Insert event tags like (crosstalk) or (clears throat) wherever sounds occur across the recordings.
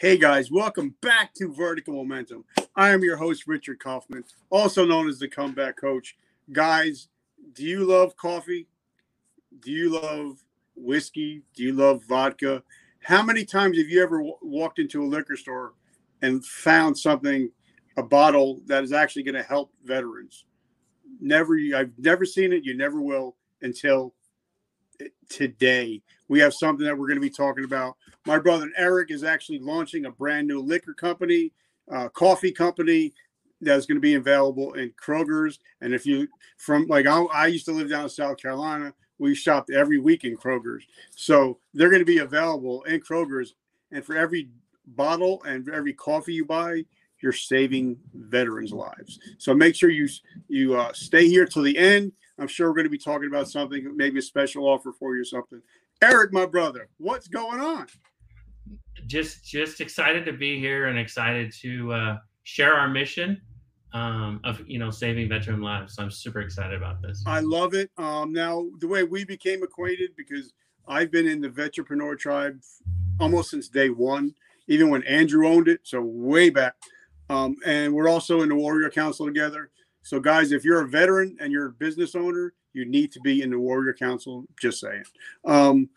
Hey guys, welcome back to Vertical Momentum. I am your host, Richard Kaufman, also known as the Comeback Coach. Guys, do you love coffee? Do you love whiskey? Do you love vodka? How many times have you ever w- walked into a liquor store and found something, a bottle that is actually going to help veterans? Never, I've never seen it. You never will until eh, today. We have something that we're going to be talking about. My brother Eric is actually launching a brand new liquor company, uh, coffee company that's going to be available in Kroger's. And if you from like I, I used to live down in South Carolina, we shopped every week in Kroger's. So they're going to be available in Kroger's. And for every bottle and every coffee you buy, you're saving veterans' lives. So make sure you you uh, stay here till the end. I'm sure we're going to be talking about something, maybe a special offer for you or something. Eric, my brother, what's going on? Just just excited to be here and excited to uh, share our mission um, of you know saving veteran lives. So I'm super excited about this. I love it. Um, now the way we became acquainted because I've been in the Vetrepreneur tribe almost since day one, even when Andrew owned it, so way back. Um, and we're also in the Warrior Council together. So, guys, if you're a veteran and you're a business owner, you need to be in the Warrior Council. Just saying. Um,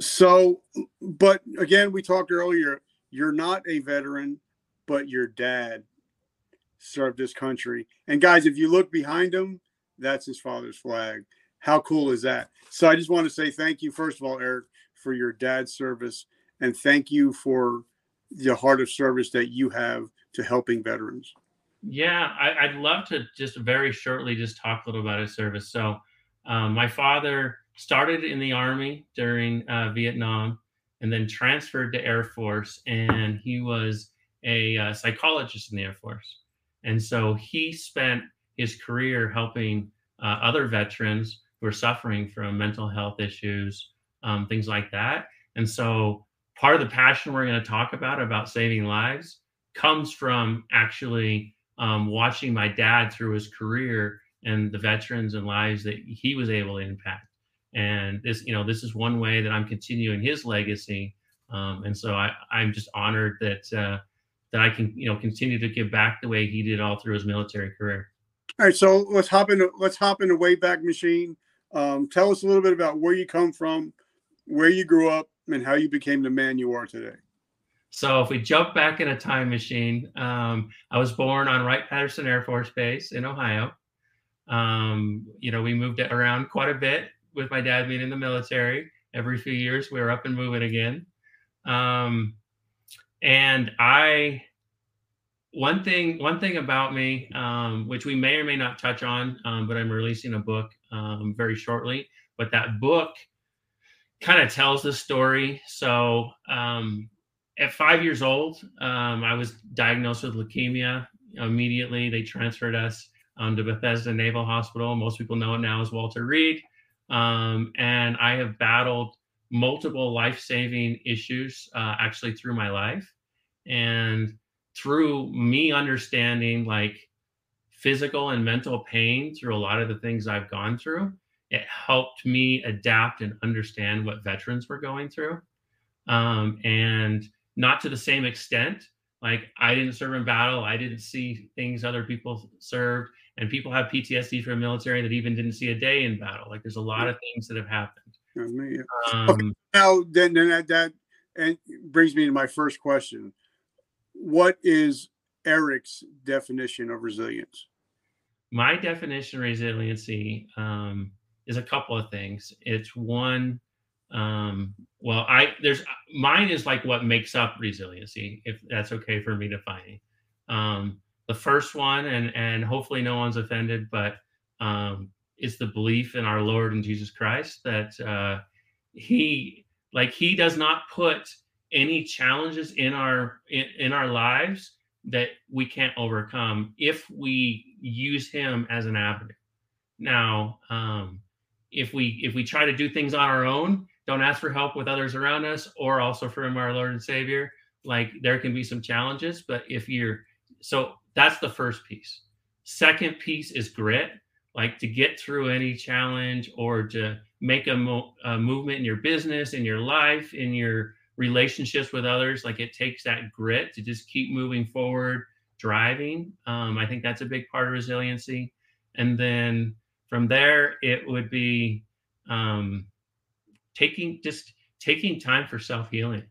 so, but again, we talked earlier. You're not a veteran, but your dad served this country. And guys, if you look behind him, that's his father's flag. How cool is that? So, I just want to say thank you, first of all, Eric, for your dad's service, and thank you for the heart of service that you have to helping veterans. Yeah, I, would love to just very shortly just talk a little about his service. So, um, my father started in the Army during uh, Vietnam and then transferred to Air Force, and he was a uh, psychologist in the Air Force. And so he spent his career helping uh, other veterans who are suffering from mental health issues, um, things like that. And so part of the passion we're going to talk about about saving lives comes from actually um, watching my dad through his career and the veterans and lives that he was able to impact. And this, you know, this is one way that I'm continuing his legacy. Um, and so I, I'm just honored that uh, that I can, you know, continue to give back the way he did all through his military career. All right, so let's hop into let's hop in the Wayback Machine. Um, tell us a little bit about where you come from, where you grew up, and how you became the man you are today. So if we jump back in a time machine, um, I was born on Wright Patterson Air Force Base in Ohio. Um, you know, we moved around quite a bit with my dad being in the military. Every few years, we were up and moving again. Um, and I, one thing, one thing about me, um, which we may or may not touch on, um, but I'm releasing a book um, very shortly. But that book kind of tells the story. So um, at five years old, um, I was diagnosed with leukemia. Immediately, they transferred us um, to Bethesda Naval Hospital. Most people know it now as Walter Reed. Um, and I have battled multiple life saving issues uh, actually through my life. And through me understanding like physical and mental pain through a lot of the things I've gone through, it helped me adapt and understand what veterans were going through. Um, and not to the same extent. Like I didn't serve in battle. I didn't see things other people served. And people have PTSD from the military that even didn't see a day in battle. Like there's a lot of things that have happened. Um, okay. Now, then, then that, that and brings me to my first question. What is Eric's definition of resilience? My definition of resiliency um, is a couple of things. It's one, um, well, I there's mine is like what makes up resiliency, if that's okay for me to find. Um, the first one, and and hopefully no one's offended, but um, is the belief in our Lord and Jesus Christ that uh, He like He does not put any challenges in our in, in our lives that we can't overcome if we use Him as an avenue. Now, um, if we if we try to do things on our own, don't ask for help with others around us or also from our Lord and Savior, like there can be some challenges. But if you're so that's the first piece. Second piece is grit, like to get through any challenge or to make a, mo- a movement in your business, in your life, in your relationships with others. Like it takes that grit to just keep moving forward, driving. Um, I think that's a big part of resiliency. And then from there, it would be um, taking just taking time for self healing.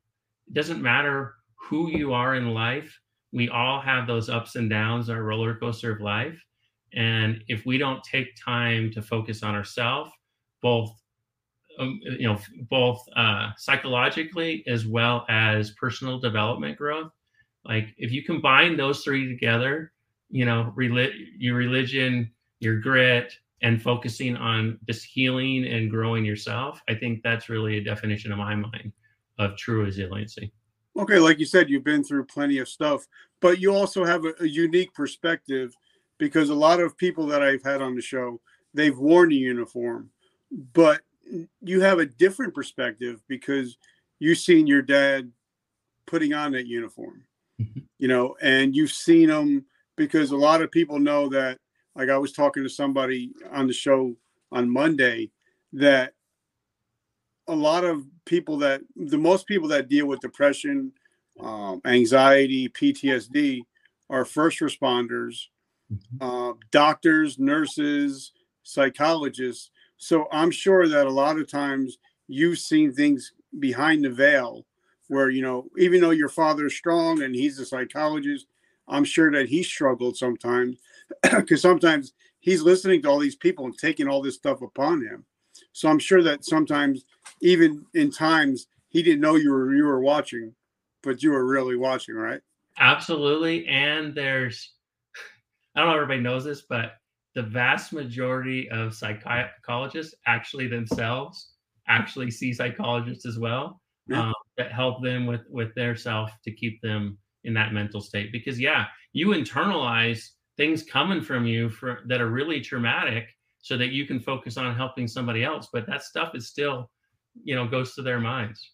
It doesn't matter who you are in life. We all have those ups and downs, our roller coaster of life. And if we don't take time to focus on ourselves, both um, you know both uh, psychologically as well as personal development growth, like if you combine those three together, you know, relig- your religion, your grit, and focusing on just healing and growing yourself, I think that's really a definition in my mind of true resiliency. Okay, like you said, you've been through plenty of stuff, but you also have a, a unique perspective because a lot of people that I've had on the show, they've worn a uniform, but you have a different perspective because you've seen your dad putting on that uniform, mm-hmm. you know, and you've seen him because a lot of people know that like I was talking to somebody on the show on Monday that a lot of people that the most people that deal with depression, um, anxiety, PTSD are first responders, mm-hmm. uh, doctors, nurses, psychologists. So I'm sure that a lot of times you've seen things behind the veil where, you know, even though your father's strong and he's a psychologist, I'm sure that he struggled sometimes (clears throat) because sometimes he's listening to all these people and taking all this stuff upon him. So I'm sure that sometimes, even in times, he didn't know you were you were watching, but you were really watching, right? Absolutely. And there's, (laughs) I don't know if everybody knows this, but the vast majority of psychologists actually themselves actually see psychologists as well yeah. um, that help them with with their self to keep them in that mental state because yeah you internalize things coming from you for that are really traumatic so that you can focus on helping somebody else but that stuff is still you know goes to their minds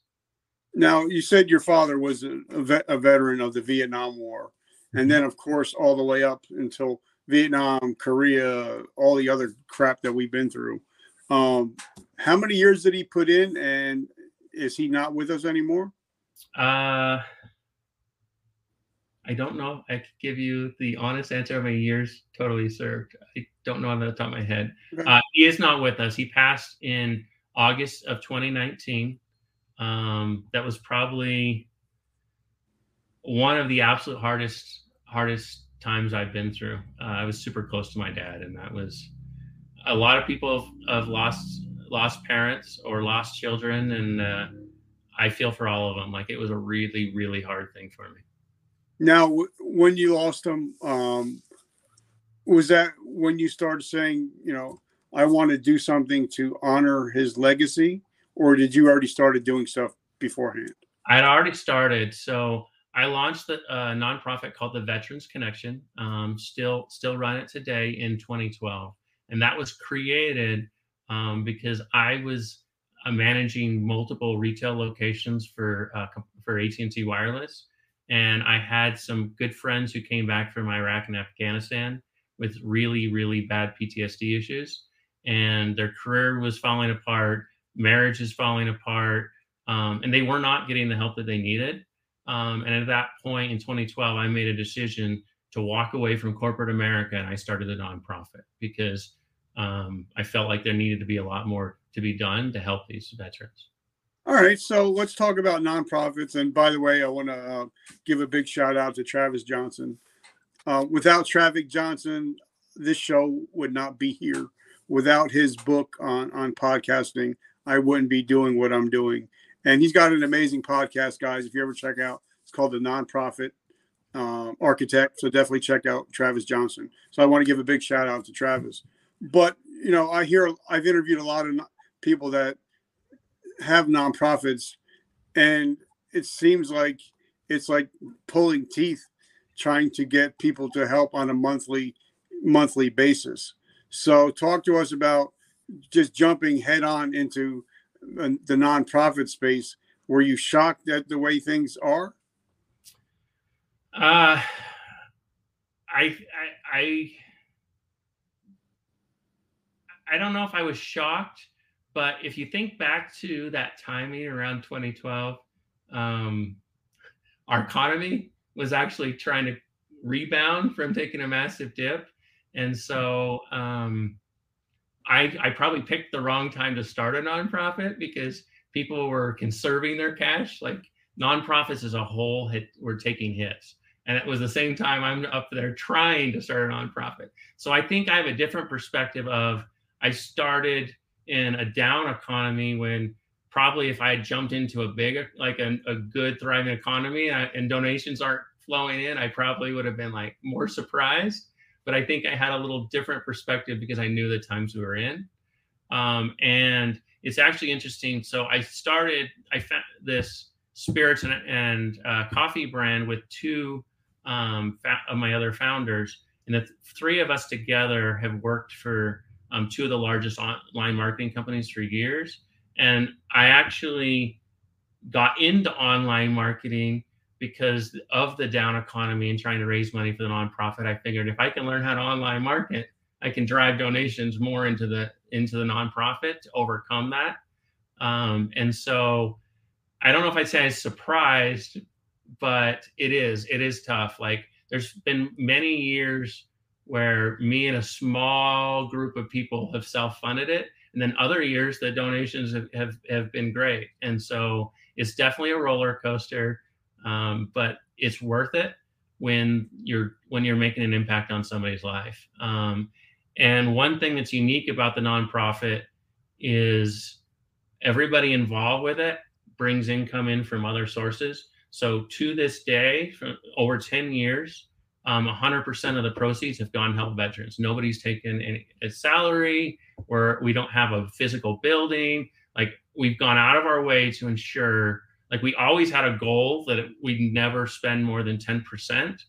now you said your father was a, vet, a veteran of the vietnam war and mm-hmm. then of course all the way up until vietnam korea all the other crap that we've been through um, how many years did he put in and is he not with us anymore uh I don't know. I could give you the honest answer of my years totally served. I don't know on the top of my head. Okay. Uh, he is not with us. He passed in August of 2019. Um, that was probably one of the absolute hardest hardest times I've been through. Uh, I was super close to my dad, and that was a lot of people have, have lost lost parents or lost children, and uh, I feel for all of them. Like it was a really really hard thing for me. Now, when you lost them, um, was that when you started saying, you know, I want to do something to honor his legacy, or did you already started doing stuff beforehand? I had already started. So I launched a uh, nonprofit called the Veterans Connection. Um, still, still run it today in 2012, and that was created um, because I was uh, managing multiple retail locations for uh, for AT&T Wireless and I had some good friends who came back from Iraq and Afghanistan with really, really bad PTSD issues. And their career was falling apart, marriage is falling apart, um, and they were not getting the help that they needed. Um, and at that point in 2012, I made a decision to walk away from corporate America and I started a nonprofit because um, I felt like there needed to be a lot more to be done to help these veterans. All right, so let's talk about nonprofits. And by the way, I want to uh, give a big shout out to Travis Johnson. Uh, without Travis Johnson, this show would not be here. Without his book on on podcasting, I wouldn't be doing what I'm doing. And he's got an amazing podcast, guys. If you ever check out, it's called the Nonprofit uh, Architect. So definitely check out Travis Johnson. So I want to give a big shout out to Travis. But you know, I hear I've interviewed a lot of people that have nonprofits, and it seems like it's like pulling teeth trying to get people to help on a monthly monthly basis. So talk to us about just jumping head on into uh, the nonprofit space. Were you shocked at the way things are? Uh, I, I, I, I don't know if I was shocked but if you think back to that timing around 2012, um, our economy was actually trying to rebound from taking a massive dip, and so um, I I probably picked the wrong time to start a nonprofit because people were conserving their cash. Like nonprofits as a whole hit, were taking hits. And it was the same time I'm up there trying to start a nonprofit. So I think I have a different perspective of I started in a down economy when probably if I had jumped into a big, like a, a good thriving economy and, I, and donations aren't flowing in, I probably would have been like more surprised. But I think I had a little different perspective because I knew the times we were in. Um, and it's actually interesting. So I started, I found this spirits and, and uh, coffee brand with two um, of my other founders. And the th- three of us together have worked for um, two of the largest online marketing companies for years. And I actually got into online marketing because of the down economy and trying to raise money for the nonprofit. I figured if I can learn how to online market, I can drive donations more into the into the nonprofit to overcome that. Um, and so I don't know if I'd say I'm surprised, but it is it is tough. Like there's been many years where me and a small group of people have self-funded it and then other years the donations have, have, have been great and so it's definitely a roller coaster um, but it's worth it when you're when you're making an impact on somebody's life um, and one thing that's unique about the nonprofit is everybody involved with it brings income in from other sources so to this day for over 10 years um, 100% of the proceeds have gone to help veterans. Nobody's taken any, a salary, or we don't have a physical building. Like we've gone out of our way to ensure, like we always had a goal that we never spend more than 10%.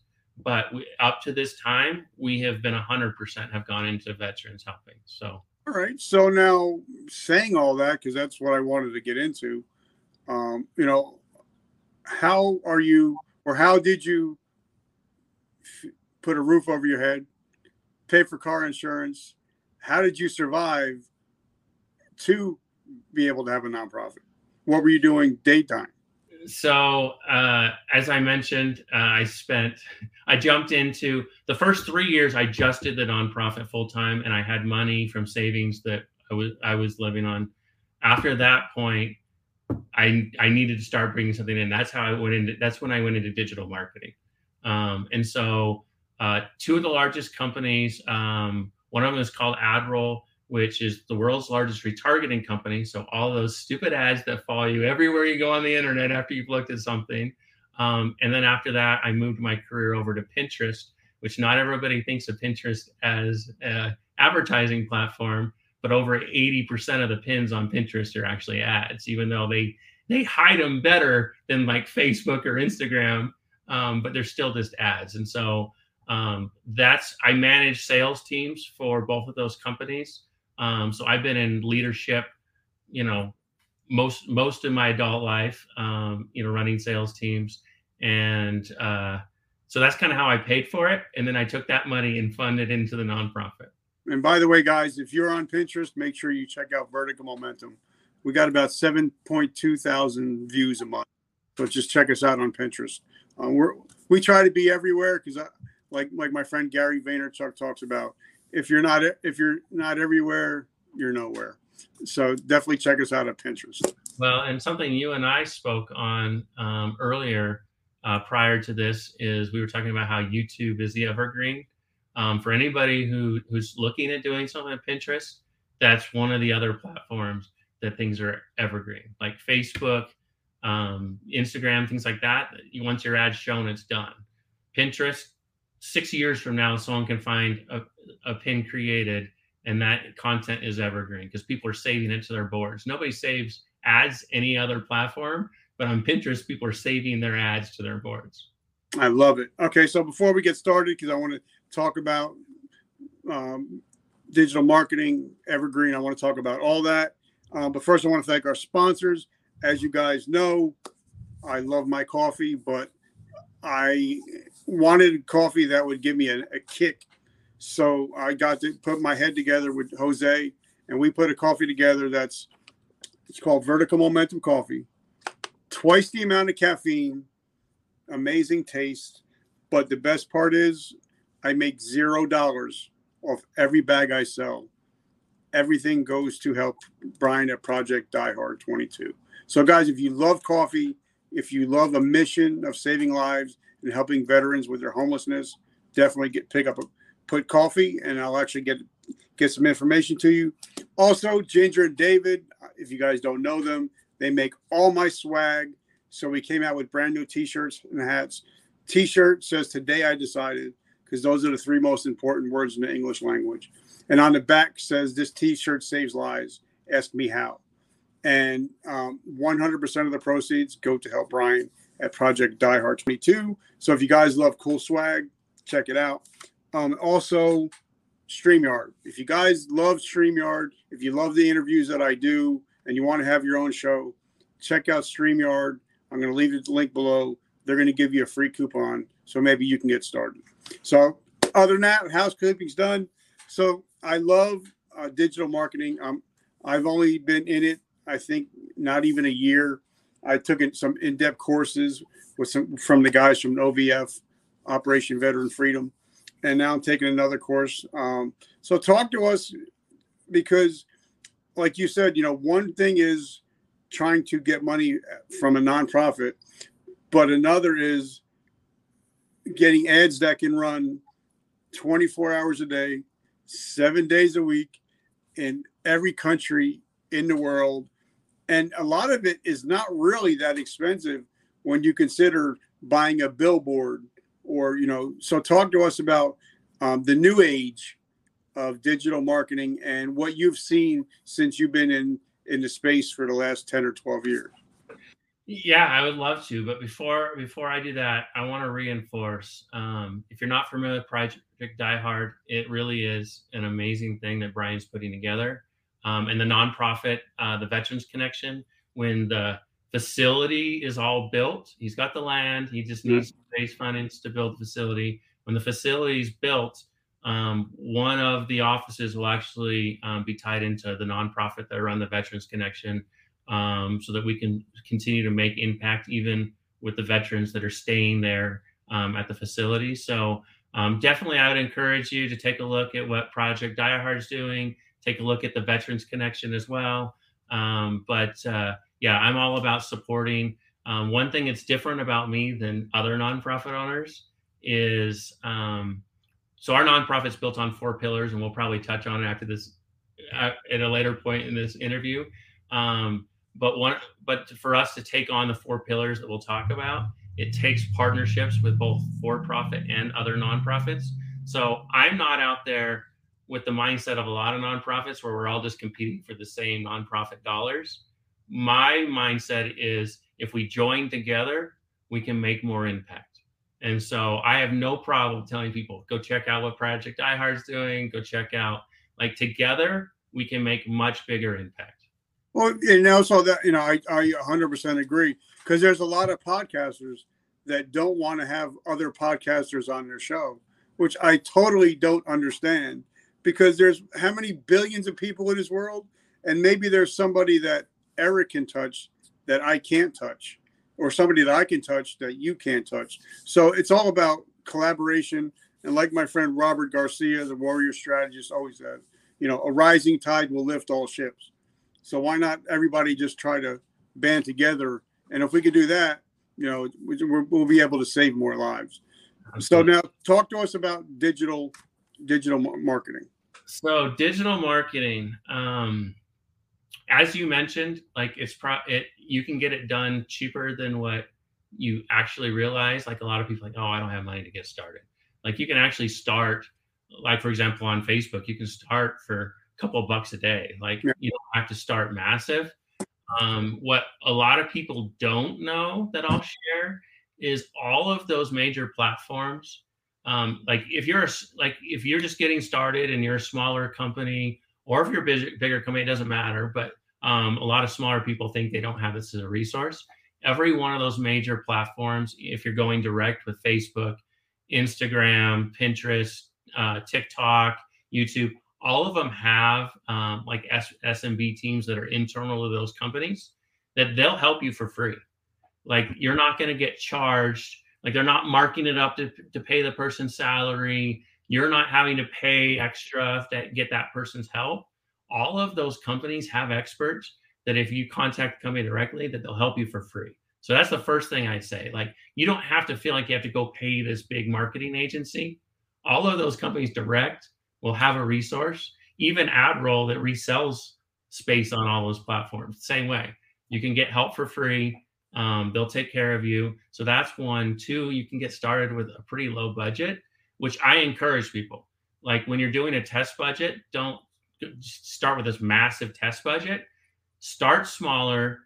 But we, up to this time, we have been 100% have gone into veterans helping. So. All right. So now saying all that, because that's what I wanted to get into, um, you know, how are you, or how did you put a roof over your head, pay for car insurance. How did you survive to be able to have a nonprofit? What were you doing daytime? So, uh, as I mentioned, uh, I spent, (laughs) I jumped into the first three years. I just did the nonprofit full time, and I had money from savings that I was I was living on. After that point, I I needed to start bringing something in. That's how I went into. That's when I went into digital marketing. Um, and so, uh, two of the largest companies, um, one of them is called AdRoll, which is the world's largest retargeting company. So, all those stupid ads that follow you everywhere you go on the internet after you've looked at something. Um, and then after that, I moved my career over to Pinterest, which not everybody thinks of Pinterest as an advertising platform, but over 80% of the pins on Pinterest are actually ads, even though they they hide them better than like Facebook or Instagram um, but they're still just ads. And so um, that's I manage sales teams for both of those companies. Um, so I've been in leadership, you know, most most of my adult life, um, you know, running sales teams, and uh, so that's kind of how I paid for it. And then I took that money and funded into the nonprofit. And by the way, guys, if you're on Pinterest, make sure you check out Vertical Momentum. We got about 7.2 thousand views a month. So just check us out on Pinterest. Uh, we're we try to be everywhere because like like my friend Gary Vaynerchuk talks about. If you're not if you're not everywhere, you're nowhere. So definitely check us out at Pinterest. Well, and something you and I spoke on um, earlier uh, prior to this is we were talking about how YouTube is the evergreen. Um, for anybody who who's looking at doing something on Pinterest, that's one of the other platforms that things are evergreen, like Facebook um, Instagram, things like that. Once your ad's shown, it's done. Pinterest, six years from now, someone can find a, a pin created and that content is evergreen because people are saving it to their boards. Nobody saves ads any other platform, but on Pinterest, people are saving their ads to their boards. I love it. Okay, so before we get started, because I want to talk about um, digital marketing, evergreen, I want to talk about all that. Uh, but first, I want to thank our sponsors as you guys know, I love my coffee, but I wanted coffee that would give me a, a, kick. So I got to put my head together with Jose, and we put a coffee together that's it's called Vertical Momentum Coffee. twice the amount of caffeine, amazing taste. But the best part is I make zero dollars off every bag I sell. Everything goes to help Brian at Project Die Hard 22. So, guys, if you love coffee, if you love a mission of saving lives and helping veterans with their homelessness, definitely get pick up a put coffee, and I'll actually get get some information to you. Also, Ginger and David, if you guys don't know them, they make all my swag. So we came out with brand new T-shirts and hats. T-shirt says "Today I decided" because those are the three most important words in the English language. And on the back says, "This T-shirt saves lives. Ask me how." And um, 100% of the proceeds go to help Brian at Project Die Hard 22. So if you guys love cool swag, check it out. Um, also, StreamYard. If you guys love StreamYard, if you love the interviews that I do and you want to have your own show, check out StreamYard. I'm going to leave the link below. They're going to give you a free coupon, so maybe you can get started. So, other than that, housekeeping's done. So, I love uh, digital marketing. Um, I've only been in it, I think, not even a year. I took in some in-depth courses with some from the guys from OVF, Operation Veteran Freedom and now I'm taking another course. Um, so talk to us because, like you said, you know, one thing is trying to get money from a nonprofit, but another is getting ads that can run 24 hours a day, seven days a week in every country in the world. And a lot of it is not really that expensive when you consider buying a billboard or you know so talk to us about um, the new age of digital marketing and what you've seen since you've been in in the space for the last 10 or 12 years. Yeah i would love to but before before i do that i want to reinforce um, if you're not familiar with project die hard it really is an amazing thing that brian's putting together um, and the nonprofit uh, the veterans connection when the facility is all built. He's got the land. He just needs mm-hmm. base finance to build the facility. When the facility is built, um, one of the offices will actually um, be tied into the nonprofit that run the Veterans Connection, um, so that we can continue to make impact even with the veterans that are staying there um, at the facility. So um, definitely, I would encourage you to take a look at what Project Die is doing. Take a look at the Veterans Connection as well. Um, but uh, yeah, I'm all about supporting. Um, one thing that's different about me than other nonprofit owners is um, so our nonprofit's built on four pillars, and we'll probably touch on it after this uh, at a later point in this interview. Um, but one, but for us to take on the four pillars that we'll talk about, it takes partnerships with both for-profit and other nonprofits. So I'm not out there with the mindset of a lot of nonprofits where we're all just competing for the same nonprofit dollars my mindset is if we join together, we can make more impact. And so I have no problem telling people go check out what Project is doing, go check out like together we can make much bigger impact. Well, and also that you know I I 100% agree because there's a lot of podcasters that don't want to have other podcasters on their show, which I totally don't understand because there's how many billions of people in this world and maybe there's somebody that Eric can touch that I can't touch, or somebody that I can touch that you can't touch. So it's all about collaboration. And like my friend Robert Garcia, the warrior strategist, always said, you know, a rising tide will lift all ships. So why not everybody just try to band together? And if we could do that, you know, we'll be able to save more lives. So now, talk to us about digital digital marketing. So digital marketing. Um, as you mentioned, like it's pro it you can get it done cheaper than what you actually realize. Like a lot of people like, oh, I don't have money to get started. Like you can actually start, like for example, on Facebook, you can start for a couple bucks a day. Like yeah. you don't have to start massive. Um, what a lot of people don't know that I'll share is all of those major platforms. Um, like if you're like if you're just getting started and you're a smaller company or if you're a bigger, bigger company, it doesn't matter. But um, a lot of smaller people think they don't have this as a resource. Every one of those major platforms, if you're going direct with Facebook, Instagram, Pinterest, uh, TikTok, YouTube, all of them have um, like S- SMB teams that are internal to those companies that they'll help you for free. like you're not going to get charged like they're not marking it up to, to pay the person's salary. You're not having to pay extra to get that person's help. All of those companies have experts that if you contact the company directly that they'll help you for free. So that's the first thing i'd say. Like you don't have to feel like you have to go pay this big marketing agency. All of those companies direct will have a resource. Even adroll that resells space on all those platforms same way. You can get help for free um, they'll take care of you. So that's one. Two you can get started with a pretty low budget which i encourage people. Like when you're doing a test budget don't start with this massive test budget. Start smaller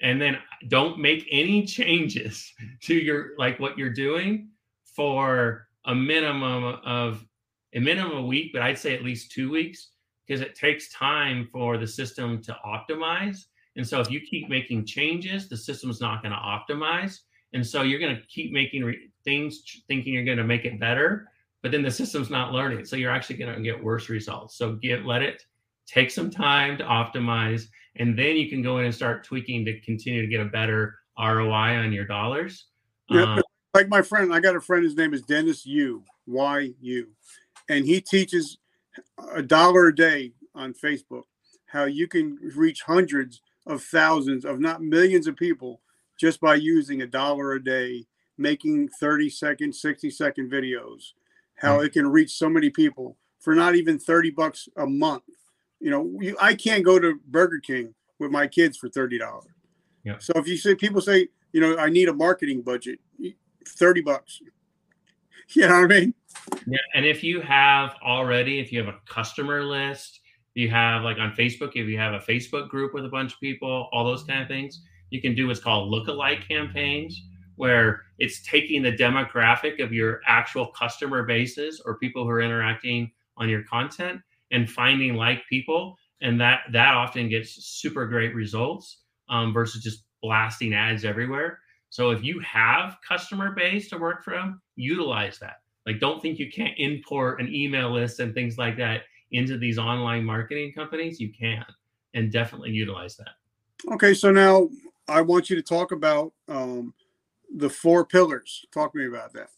and then don't make any (laughs) changes to your like what you're doing for a minimum of a minimum a week but i'd say at least two weeks because it takes time for the system to optimize and so if you keep making changes the system's not going to optimize and so you're going to keep making re- things thinking you're going to make it better but then the system's not learning so you're actually going to get worse results so get let it take some time to optimize and then you can go in and start tweaking to continue to get a better ROI on your dollars. Yeah, um, like my friend, I got a friend. His name is Dennis Yu Y U, and he teaches a dollar a day on Facebook how you can reach hundreds of thousands of not millions of people just by using a dollar a day, making 30 second, 60 second videos. How mm-hmm. it can reach so many people for not even 30 bucks a month you know, you, I can't go to Burger King with my kids for thirty dollars. Yeah. So if you say people say, you know, I need a marketing budget, thirty bucks. (laughs) You know what I mean? Yeah, and if you have already, if you have a customer list, you have like on Facebook, if you have a Facebook group with a bunch of people, all those kind of things, you can do what's called lookalike campaigns, where it's taking the demographic of your actual customer bases or people who are interacting on your content and finding like people and that that often gets super great results um, versus just blasting ads everywhere. So if you have customer base to work from utilize that. Like don't think you can't import an email list and things like that into these online marketing companies you can and definitely utilize that okay so now i want you to talk about um, the four pillars talk to me about that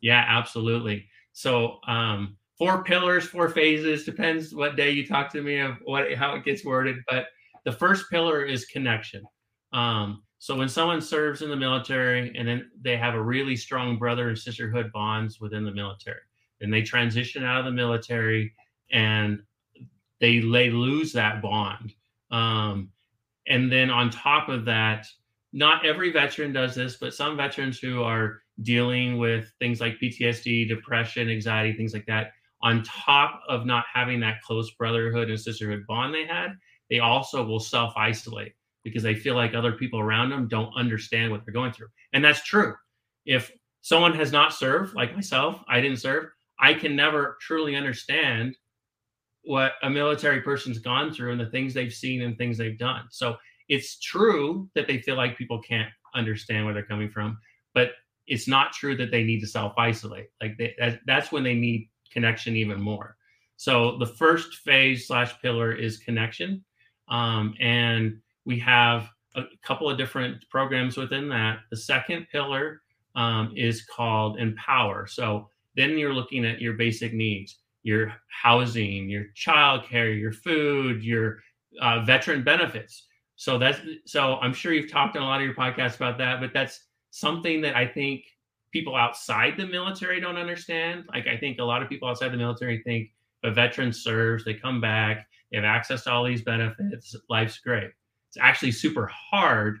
yeah absolutely so um, four pillars, four phases. Depends what day you talk to me of what how it gets worded. But the first pillar is connection. Um, so when someone serves in the military and then they have a really strong brother and sisterhood bonds within the military, and they transition out of the military and they they lose that bond. Um, and then on top of that, not every veteran does this, but some veterans who are dealing with things like PTSD, depression, anxiety, things like that, on top of not having that close brotherhood and sisterhood bond they had, they also will self isolate because they feel like other people around them don't understand what they're going through. And that's true. If someone has not served, like myself, I didn't serve, I can never truly understand what a military person's gone through and the things they've seen and things they've done. So it's true that they feel like people can't understand where they're coming from, but it's not true that they need to self isolate. Like they, that, that's when they need connection even more. So the first phase slash pillar is connection, um, and we have a couple of different programs within that. The second pillar um, is called empower. So then you're looking at your basic needs, your housing, your childcare, your food, your uh, veteran benefits. So that's so I'm sure you've talked in a lot of your podcasts about that, but that's something that I think people outside the military don't understand. Like I think a lot of people outside the military think a veteran serves, they come back, they have access to all these benefits, life's great. It's actually super hard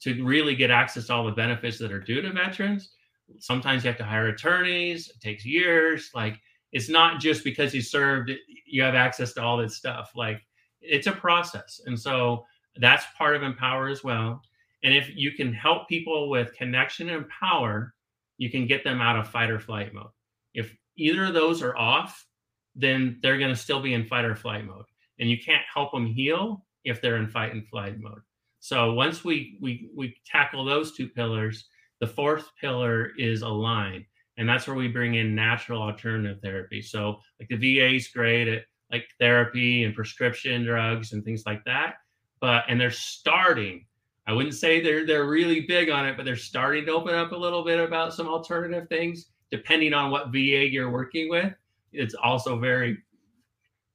to really get access to all the benefits that are due to veterans. Sometimes you have to hire attorneys, it takes years. Like it's not just because you served, you have access to all this stuff. Like it's a process. And so that's part of Empower as well. And if you can help people with connection and power, you can get them out of fight or flight mode. If either of those are off, then they're going to still be in fight or flight mode. And you can't help them heal if they're in fight and flight mode. So once we we we tackle those two pillars, the fourth pillar is align. And that's where we bring in natural alternative therapy. So like the VA is great at like therapy and prescription drugs and things like that. But and they're starting I wouldn't say they're they're really big on it, but they're starting to open up a little bit about some alternative things, depending on what VA you're working with. It's also very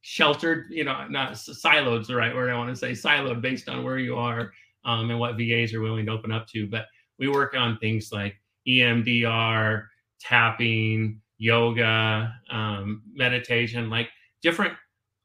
sheltered, you know, not siloed the right word I want to say, siloed based on where you are um, and what VAs are willing to open up to. But we work on things like EMDR, tapping, yoga, um, meditation, like different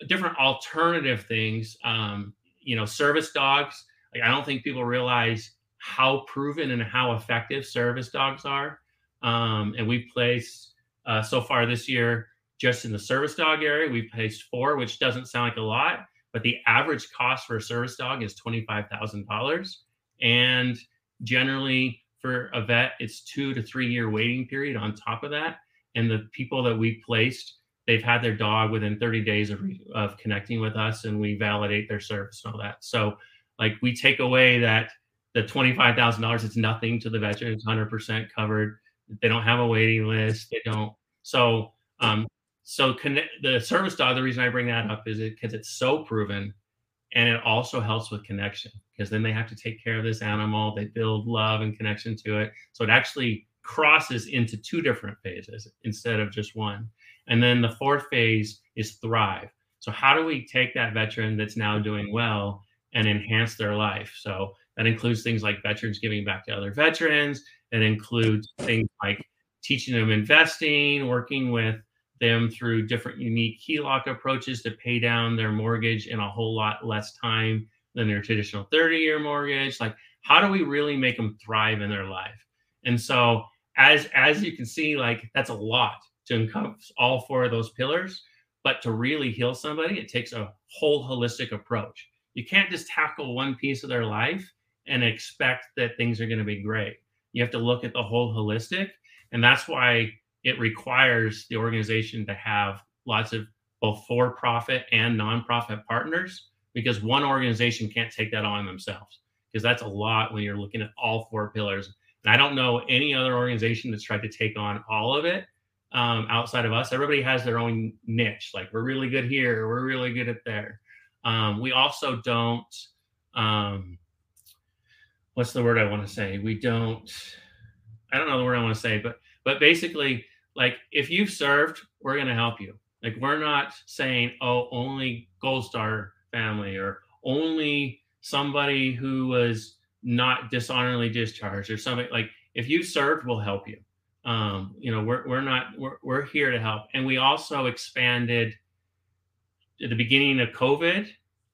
different alternative things. Um, you know, service dogs. Like I don't think people realize how proven and how effective service dogs are. Um, and we place uh, so far this year just in the service dog area, we've placed four, which doesn't sound like a lot, but the average cost for a service dog is $25,000. And generally for a vet, it's two to three year waiting period on top of that. And the people that we placed, they've had their dog within 30 days of, of connecting with us and we validate their service and all that. So like we take away that the $25,000, it's nothing to the veteran. It's 100% covered. They don't have a waiting list. They don't. So um, so connect, the service dog the reason i bring that up is it because it's so proven and it also helps with connection because then they have to take care of this animal they build love and connection to it. So it actually crosses into two different phases instead of just one. And then the fourth phase is thrive. So how do we take that veteran that's now doing well and enhance their life? So that includes things like veterans giving back to other veterans. It includes things like teaching them investing working with them through different unique HELOC approaches to pay down their mortgage in a whole lot less time than their traditional 30 year mortgage. Like, how do we really make them thrive in their life? And so, as as you can see, like that's a lot to encompass all four of those pillars. But to really heal somebody, it takes a whole holistic approach. You can't just tackle one piece of their life and expect that things are going to be great. You have to look at the whole holistic. And that's why it requires the organization to have lots of both for profit and nonprofit partners because one organization can't take that on themselves because that's a lot when you're looking at all four pillars. And I don't know any other organization that's tried to take on all of it um, outside of us. Everybody has their own niche. Like we're really good here, we're really good at there. Um, we also don't. Um, what's the word I want to say? We don't. I don't know the word I want to say, but but basically, like if you've served, we're going to help you. Like we're not saying, oh, only Gold Star family or only somebody who was not dishonorably discharged or something. Like if you served, we'll help you. Um, you know, we're we're not we're we're here to help. And we also expanded at the beginning of COVID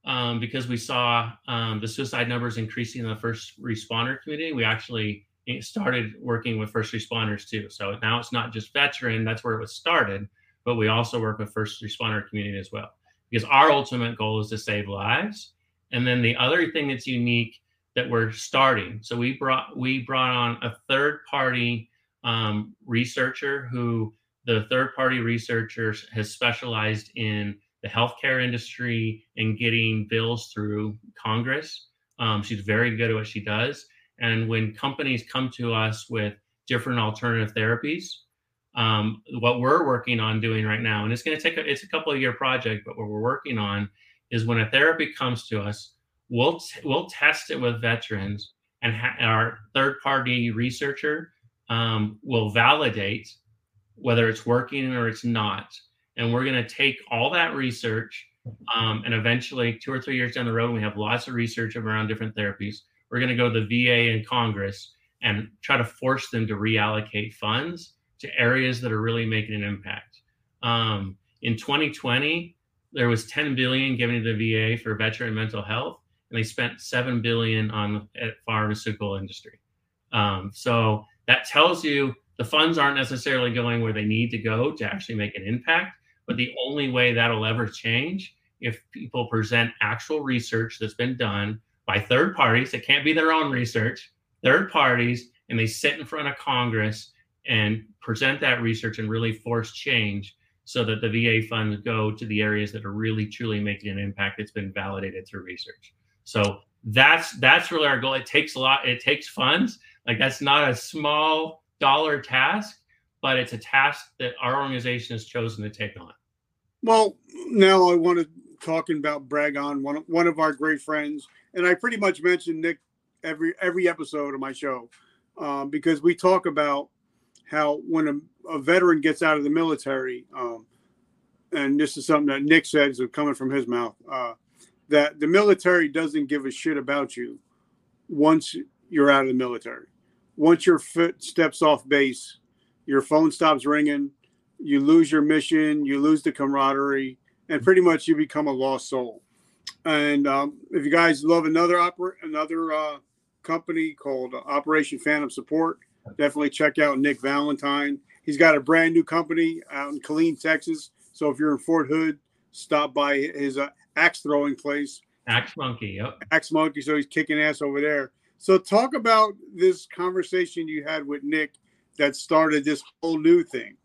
um, because we saw um, the suicide numbers increasing in the first responder community. We actually started working with first responders too. So now it's not just veteran, that's where it was started, but we also work with first responder community as well. Because our ultimate goal is to save lives. And then the other thing that's unique that we're starting, so we brought we brought on a third party um, researcher who the third party researcher has specialized in the healthcare industry and getting bills through Congress. Um, she's very good at what she does and when companies come to us with different alternative therapies, um, what we're working on doing right now, and it's going to take a, it's a couple of year project, but what we're working on is when a therapy comes to us, we'll t- we'll test it with veterans, and ha- our third party researcher um, will validate whether it's working or it's not, and we're going to take all that research, um, and eventually, two or three years down the road, we have lots of research around different therapies we're going to go to the VA and Congress and try to force them to reallocate funds to areas that are really making an impact. Um, in 2020, there was 10 billion given to the VA for veteran mental health, and they spent 7 billion on the pharmaceutical industry. Um, so that tells you the funds aren't necessarily going where they need to go to actually make an impact. But the only way that'll ever change if people present actual research that's been done by third parties. It can't be their own research, third parties, and they sit in front of Congress and present that research and really force change so that the VA funds go to the areas that are really truly making an impact that's been validated through research. So that's that's really our goal. It takes a lot, it takes funds. Like that's not a small dollar task, but it's a task that our organization has chosen to take on. Well, now I want to talking about brag on one one of our great friends, and I pretty much mentioned Nick every every episode of my show um, because we talk about how when a, a, veteran gets out of the military, um, and this is something that Nick said, coming from his mouth, uh, that the military doesn't give a shit about you once you're out of the military. Once your foot steps off base, your phone stops ringing, you lose your mission, you lose the camaraderie, and pretty much you become a lost soul. And um, if you guys love another opera, another uh, company called Operation Phantom Support, definitely check out Nick Valentine. He's got a brand new company out in Killeen, Texas. So if you're in Fort Hood, stop by his uh, axe throwing place. Axe Monkey, yep. Axe Monkey. So he's kicking ass over there. So talk about this conversation you had with Nick that started this whole new thing.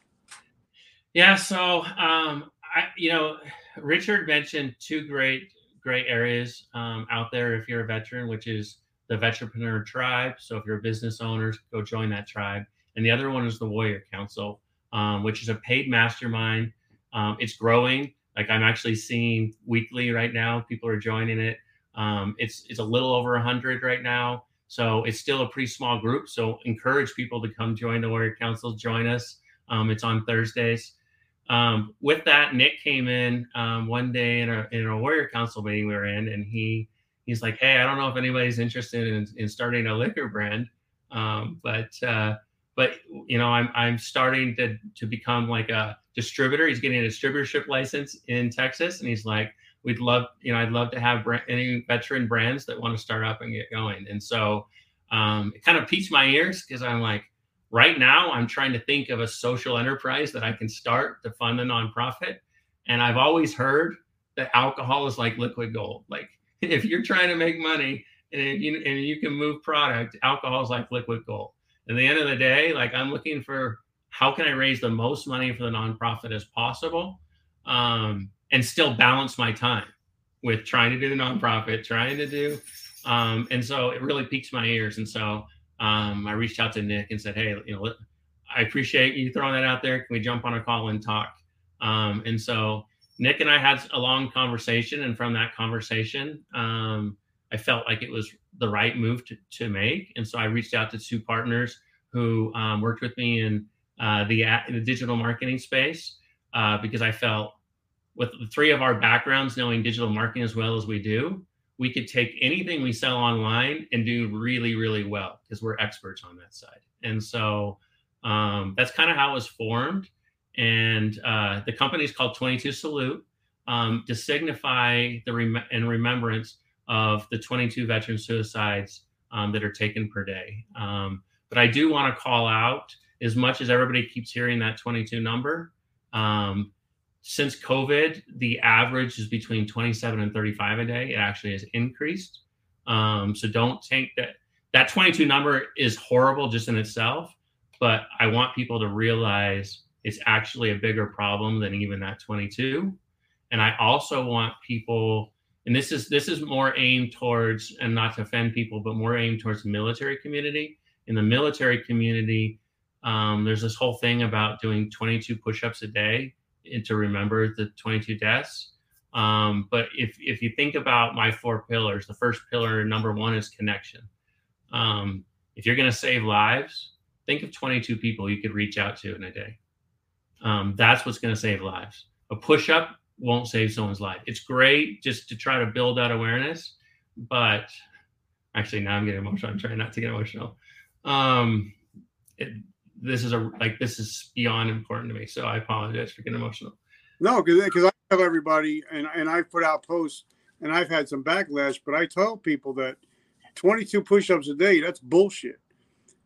Yeah. So, um, I, you know, Richard mentioned two great, great areas um, out there if you're a veteran, which is the Veteranpreneur Tribe. So if you're a business owner, go join that tribe. And the other one is the Warrior Council, um, which is a paid mastermind. Um, it's growing. Like I'm actually seeing weekly right now, people are joining it. Um, it's it's a little over hundred right now, so it's still a pretty small group. So encourage people to come join the Warrior Council. Join us. Um, it's on Thursdays. Um, with that, Nick came in um, one day in a in a Warrior Council meeting we were in, and he he's like, "Hey, I don't know if anybody's interested in, in starting a liquor brand, um, but uh, but you know, I'm I'm starting to to become like a distributor. He's getting a distributorship license in Texas, and he's like, we'd love, you know, I'd love to have brand, any veteran brands that want to start up and get going. And so um, it kind of piques my ears because I'm like, right now, I'm trying to think of a social enterprise that I can start to fund a nonprofit. And I've always heard that alcohol is like liquid gold. Like if you're trying to make money and you, and you can move product, alcohol is like liquid gold at the end of the day, like I'm looking for how can I raise the most money for the nonprofit as possible, um, and still balance my time with trying to do the nonprofit, trying to do, um, and so it really piques my ears. And so um, I reached out to Nick and said, "Hey, you know, I appreciate you throwing that out there. Can we jump on a call and talk?" Um, and so Nick and I had a long conversation, and from that conversation, um, I felt like it was the right move to, to make. And so I reached out to two partners who um, worked with me in uh, the, the digital marketing space uh, because I felt with the three of our backgrounds, knowing digital marketing as well as we do, we could take anything we sell online and do really, really well because we're experts on that side. And so um, that's kind of how it was formed. And uh, the company is called 22 Salute um, to signify the rem- and remembrance of the 22 veteran suicides um, that are taken per day. Um, but I do want to call out, as much as everybody keeps hearing that 22 number, um, since COVID, the average is between 27 and 35 a day. It actually has increased. Um, so don't take that. That 22 number is horrible just in itself, but I want people to realize it's actually a bigger problem than even that 22. And I also want people and this is this is more aimed towards and not to offend people but more aimed towards the military community. In the military community um, there's this whole thing about doing 22 push-ups a day to remember the 22 deaths. Um, but if if you think about my four pillars the first pillar number one is connection. Um, if you're going to save lives think of 22 people you could reach out to in a day um, that's what's going to save lives a push-up won't save someone's life. It's great just to try to build that awareness, but actually now I'm getting emotional. I'm trying not to get emotional. Um, it, this is a like this is beyond important to me, so I apologize for getting emotional. No, because I tell everybody, and and I've put out posts, and I've had some backlash, but I tell people that 22 push-ups a day that's bullshit.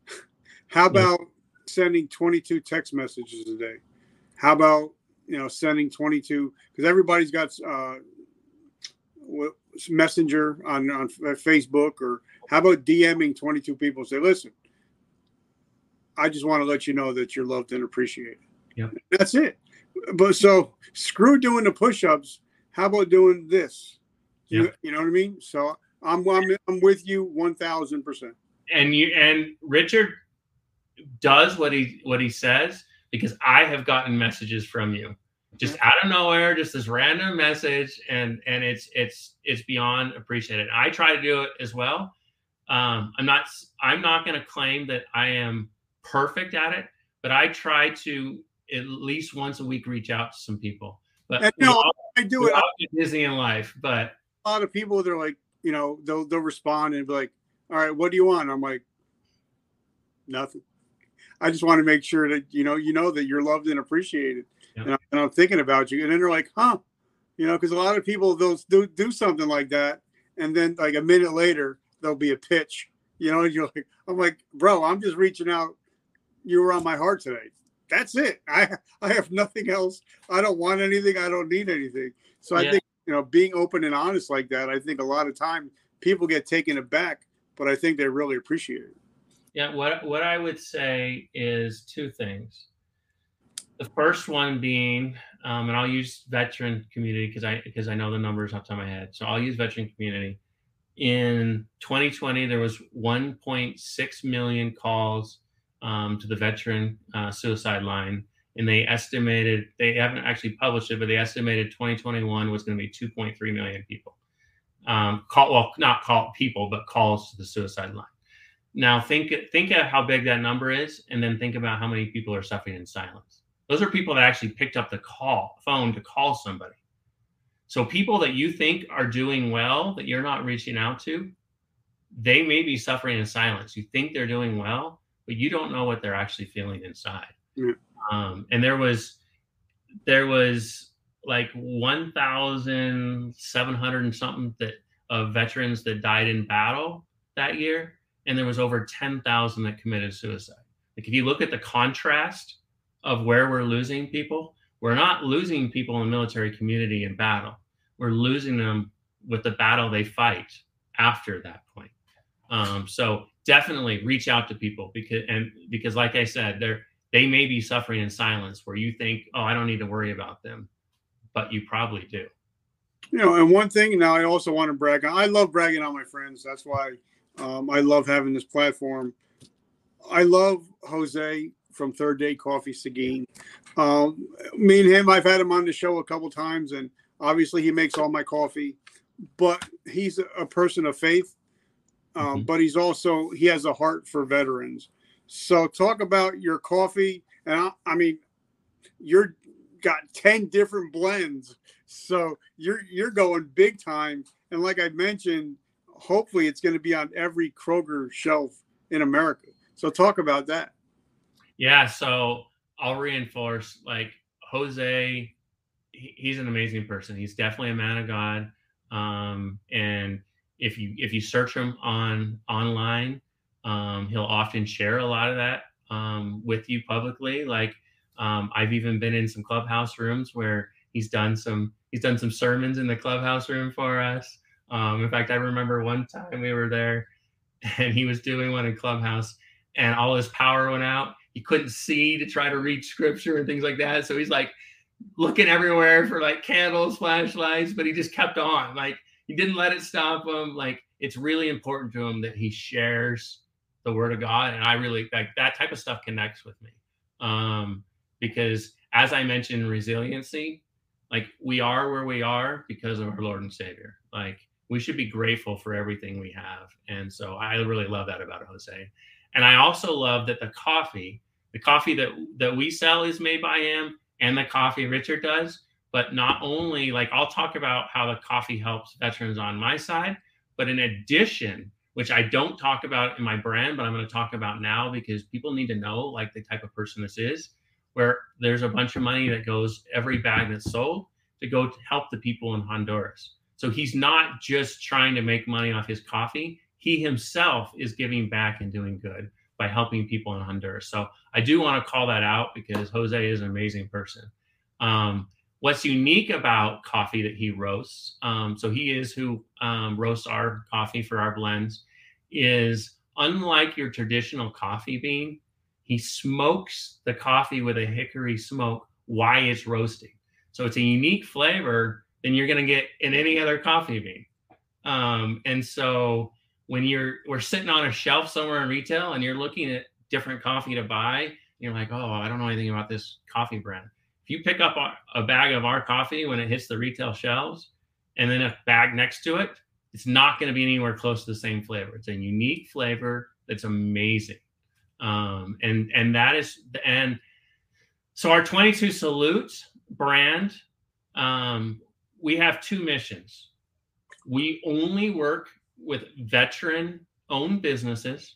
(laughs) How about yeah. sending 22 text messages a day? How about you know, sending 22 because everybody's got uh, messenger on, on Facebook or how about DMing 22 people say, listen, I just want to let you know that you're loved and appreciated. Yeah. That's it. But so screw doing the push-ups. How about doing this? Yeah. You, you know what I mean? So I'm, I'm, I'm with you 1000 percent. And you, and Richard does what he, what he says because I have gotten messages from you just out of nowhere, just this random message, and and it's it's it's beyond appreciated. I try to do it as well, Um, I'm not I'm not going to claim that I am perfect at it, but I try to at least once a week reach out to some people. But and, you know, all, I do it. Busy in life, but a lot of people they're like, you know, they'll they'll respond and be like, "All right, what do you want?" I'm like, nothing. I just want to make sure that you know you know that you're loved and appreciated, yeah. and, I, and I'm thinking about you. And then they're like, "Huh," you know, because a lot of people they'll do do something like that, and then like a minute later there'll be a pitch. You know, and you're like, I'm like, bro, I'm just reaching out. You were on my heart today. That's it. I I have nothing else. I don't want anything. I don't need anything. So yeah. I think you know being open and honest like that. I think a lot of time people get taken aback, but I think they really appreciate it. Yeah. What what I would say is two things. The first one being, um, and I'll use veteran community because I because I know the numbers off the top of my head. So I'll use veteran community in 2020 there was 1.6 million calls um, to the veteran uh, suicide line and they estimated they haven't actually published it but they estimated 2021 was going to be 2.3 million people um, call well not call people but calls to the suicide line now think think of how big that number is and then think about how many people are suffering in silence those are people that actually picked up the call phone to call somebody so people that you think are doing well that you're not reaching out to, they may be suffering in silence. You think they're doing well, but you don't know what they're actually feeling inside. Um, and there was there was like 1,700 and something that of veterans that died in battle that year, and there was over 10,000 that committed suicide. Like if you look at the contrast of where we're losing people, we're not losing people in the military community in battle we're losing them with the battle they fight after that point. Um, so definitely reach out to people because and because like I said, they're they may be suffering in silence where you think, oh, I don't need to worry about them, but you probably do. You know, and one thing now I also want to brag. I love bragging on my friends. That's why um, I love having this platform. I love Jose from Third Day Coffee Seguin. Um, me and him, I've had him on the show a couple times, and Obviously, he makes all my coffee, but he's a person of faith. Um, mm-hmm. But he's also he has a heart for veterans. So talk about your coffee, and I, I mean, you're got ten different blends, so you're you're going big time. And like I mentioned, hopefully it's going to be on every Kroger shelf in America. So talk about that. Yeah, so I'll reinforce like Jose he's an amazing person. He's definitely a man of God. Um, and if you if you search him on online, um, he'll often share a lot of that um, with you publicly. Like um, I've even been in some clubhouse rooms where he's done some he's done some sermons in the clubhouse room for us. Um, in fact, I remember one time we were there, (laughs) and he was doing one in clubhouse, and all his power went out. He couldn't see to try to read scripture and things like that. So he's like looking everywhere for like candles, flashlights, but he just kept on. Like he didn't let it stop him. Like it's really important to him that he shares the word of God. And I really like that type of stuff connects with me. Um, because as I mentioned, resiliency, like we are where we are because of our Lord and Savior. Like we should be grateful for everything we have. And so I really love that about Jose. And I also love that the coffee, the coffee that that we sell is made by him and the coffee Richard does. But not only like I'll talk about how the coffee helps veterans on my side, but in addition, which I don't talk about in my brand, but I'm going to talk about now because people need to know like the type of person this is, where there's a bunch of money that goes every bag that's sold to go to help the people in Honduras. So he's not just trying to make money off his coffee. He himself is giving back and doing good by helping people in Honduras. So I do want to call that out because Jose is an amazing person. Um, what's unique about coffee that he roasts, um, so he is who um, roasts our coffee for our blends, is unlike your traditional coffee bean, he smokes the coffee with a hickory smoke while it's roasting. So it's a unique flavor than you're going to get in any other coffee bean. Um, and so when you're we're sitting on a shelf somewhere in retail and you're looking at different coffee to buy, you're like, oh, I don't know anything about this coffee brand. If you pick up a, bag of our coffee when it hits the retail shelves, and then a bag next to it, it's not going to be anywhere close to the same flavor. It's a unique flavor that's amazing. Um, and and that is the and so our 22 salute brand um, we have two missions we only work with veteran owned businesses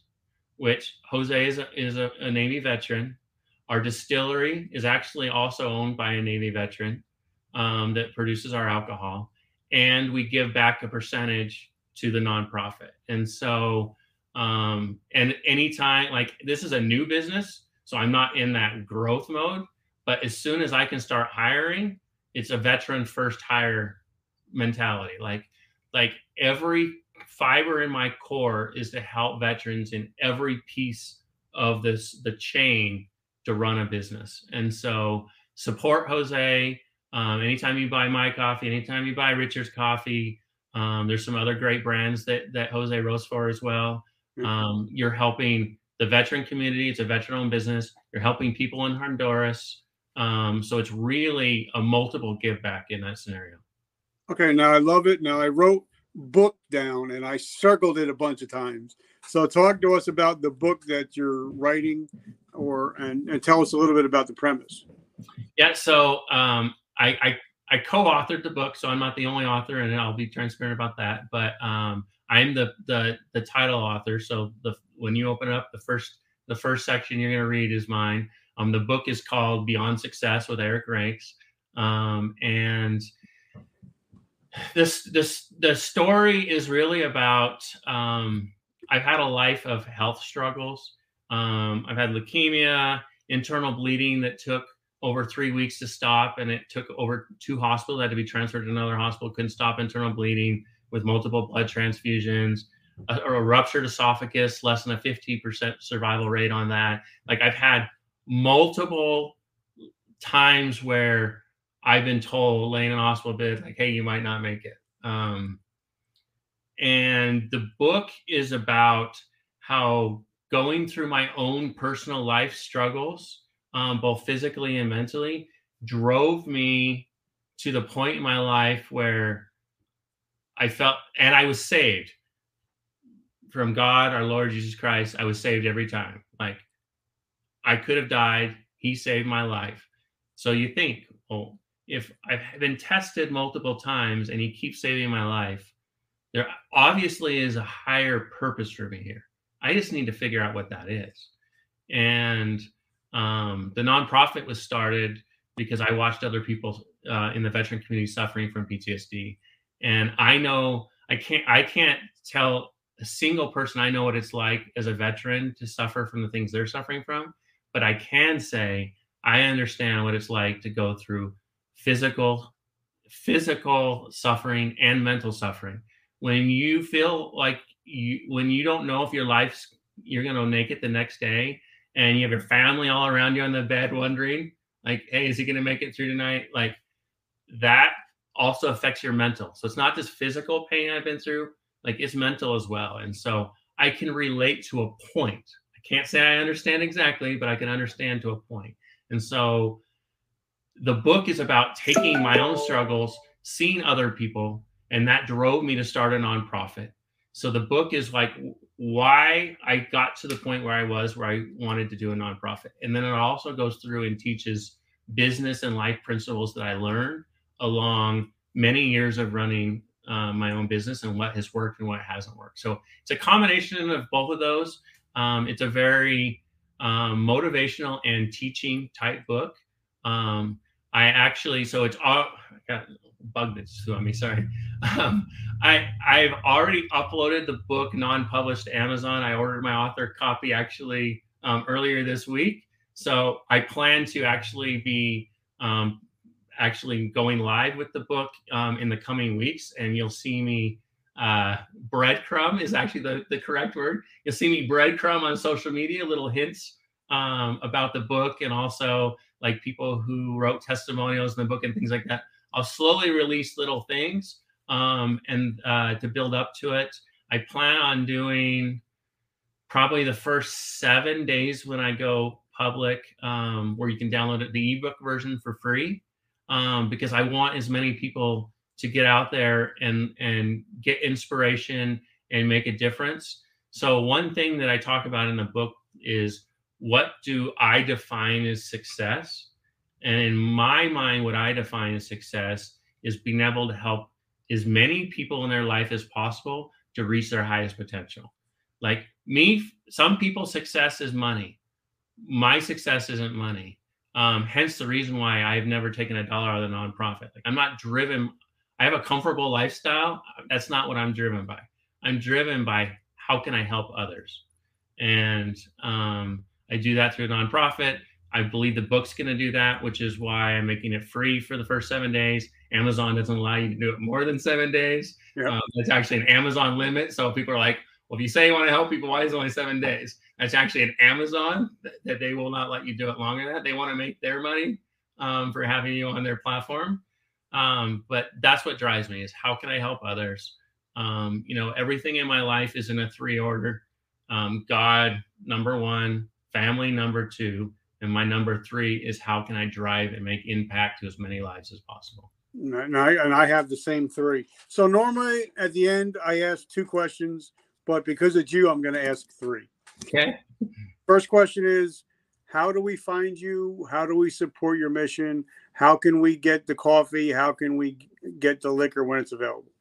which jose is a, is a, a navy veteran our distillery is actually also owned by a navy veteran um, that produces our alcohol and we give back a percentage to the nonprofit and so um, and anytime, like this is a new business, so I'm not in that growth mode. But as soon as I can start hiring, it's a veteran first hire mentality. Like, like every fiber in my core is to help veterans in every piece of this the chain to run a business. And so support Jose. Um, anytime you buy my coffee, anytime you buy Richard's coffee, um, there's some other great brands that that Jose roasts for as well. Mm-hmm. Um, you're helping the veteran community. It's a veteran-owned business. You're helping people in Honduras. Um, so it's really a multiple give back in that scenario. Okay, now I love it. Now I wrote book down and I circled it a bunch of times. So talk to us about the book that you're writing, or and, and tell us a little bit about the premise. Yeah, so um, I, I I co-authored the book, so I'm not the only author, and I'll be transparent about that. But um, I'm the the the title author. So the when you open up the first the first section you're going to read is mine. Um, the book is called Beyond Success with Eric Ranks, um, and this this the story is really about. Um, I've had a life of health struggles. Um, I've had leukemia, internal bleeding that took over three weeks to stop, and it took over two hospitals. I had to be transferred to another hospital. Couldn't stop internal bleeding with multiple blood transfusions, a, or a ruptured esophagus, less than a 50% survival rate on that. Like I've had multiple times where I've been told, laying in hospital bed, like, hey, you might not make it. Um, and the book is about how going through my own personal life struggles, um, both physically and mentally, drove me to the point in my life where I felt, and I was saved from God, our Lord Jesus Christ. I was saved every time. Like I could have died. He saved my life. So you think, well, if I've been tested multiple times and he keeps saving my life, there obviously is a higher purpose for me here. I just need to figure out what that is. And um, the nonprofit was started because I watched other people uh, in the veteran community suffering from PTSD and i know i can't i can't tell a single person i know what it's like as a veteran to suffer from the things they're suffering from but i can say i understand what it's like to go through physical physical suffering and mental suffering when you feel like you when you don't know if your life's you're going to make it the next day and you have your family all around you on the bed wondering like hey is he going to make it through tonight like that also affects your mental. So it's not just physical pain I've been through, like it's mental as well. And so I can relate to a point. Can't say I understand exactly, but I can understand to a point. And so the book is about taking my own struggles, seeing other people, and that drove me to start a nonprofit. So the book is like why I got to the point where I was, where I wanted to do a nonprofit. And then it also goes through and teaches business and life principles that I learned along many years of running uh, my own business and what has worked and what hasn't worked. So it's a combination of both of those. Um, it's a very um, motivational and teaching type book. Um, I actually, so it's all got bugged it on me. Sorry. Um, I I've already uploaded the book non-published to Amazon. I ordered my author copy actually um, earlier this week. So I plan to actually be um, actually going live with the book in the coming weeks, and you'll see me uh, breadcrumb is actually the, the correct word. You'll see me breadcrumb on social media, little hints um, about the book, and also like people who wrote testimonials in the book and things like that. I'll slowly release little things um, and uh, to build up to it. I plan on doing probably the first seven days when I go public, um, where you can download the ebook version for free um, because I want as many people to get out there and and get inspiration and make a difference. So one thing that I talk about in the book is what do I define as success? And in my mind, what I define as success is being able to help as many people in their life as possible to reach their highest potential. Like me, some people's success is money. My success isn't money. Um, hence the reason why I've never taken a dollar out of the nonprofit. Like I'm not driven. I have a comfortable lifestyle. That's not what I'm driven by. I'm driven by how can I help others, and um, I do that through a nonprofit. I believe the book's going to do that, which is why I'm making it free for the first seven days. Amazon doesn't allow you to do it more than seven days. Yep. Um, it's actually an Amazon limit. So people are like, well, if you say you want to help people, why is it only seven days? That's actually an Amazon that, that they will not let you do it longer than that. They want to make their money um, for having you on their platform. Um, but that's what drives me is how can I help others? Um, you know, everything in my life is in a three order. Um, God, number one, family, number two, and my number three is how can I drive and make impact to as many lives as possible. And I, and I have the same three. So normally at the end, I ask two questions, but because it's you, I'm going to ask three. Okay. First question is How do we find you? How do we support your mission? How can we get the coffee? How can we get the liquor when it's available?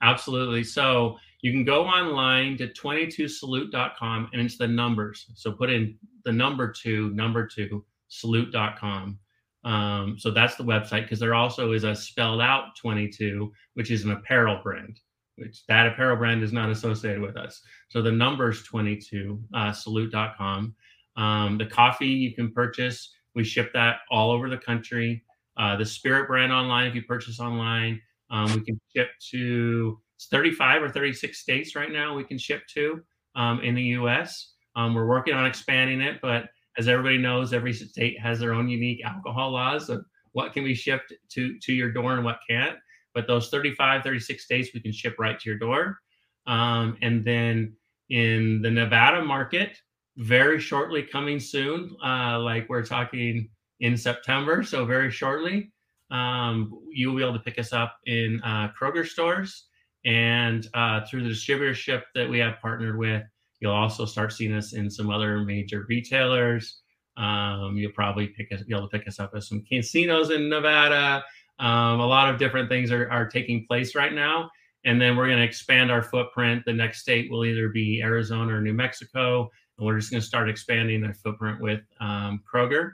Absolutely. So you can go online to 22salute.com and it's the numbers. So put in the number two, number two, salute.com. Um, so that's the website because there also is a spelled out 22, which is an apparel brand, which that apparel brand is not associated with us. So the numbers 22, uh, salute.com. Um, the coffee you can purchase, we ship that all over the country. Uh, the Spirit brand online, if you purchase online, um, we can ship to 35 or 36 states right now. We can ship to um, in the U.S. Um, we're working on expanding it, but as everybody knows, every state has their own unique alcohol laws of what can be shipped to to your door and what can't. But those 35, 36 states, we can ship right to your door. Um, and then in the Nevada market, very shortly coming soon, uh, like we're talking in September, so very shortly, um, you'll be able to pick us up in uh, Kroger stores and uh, through the distributorship that we have partnered with. You'll also start seeing us in some other major retailers. Um, you'll probably pick us, be able to pick us up at some casinos in Nevada. Um, a lot of different things are, are taking place right now. And then we're going to expand our footprint. The next state will either be Arizona or New Mexico. And we're just going to start expanding our footprint with um, Kroger.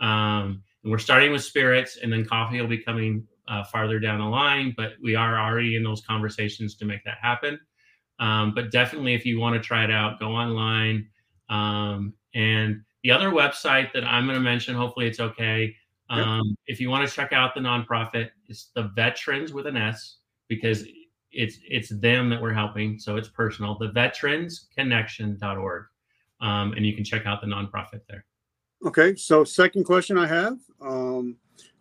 Um, and we're starting with spirits, and then coffee will be coming uh, farther down the line. But we are already in those conversations to make that happen. Um, but definitely, if you want to try it out, go online. Um, and the other website that I'm going to mention, hopefully it's okay. Um, yep. If you want to check out the nonprofit, it's the Veterans with an S because it's it's them that we're helping, so it's personal. The VeteransConnection.org, um, and you can check out the nonprofit there. Okay, so second question I have: um,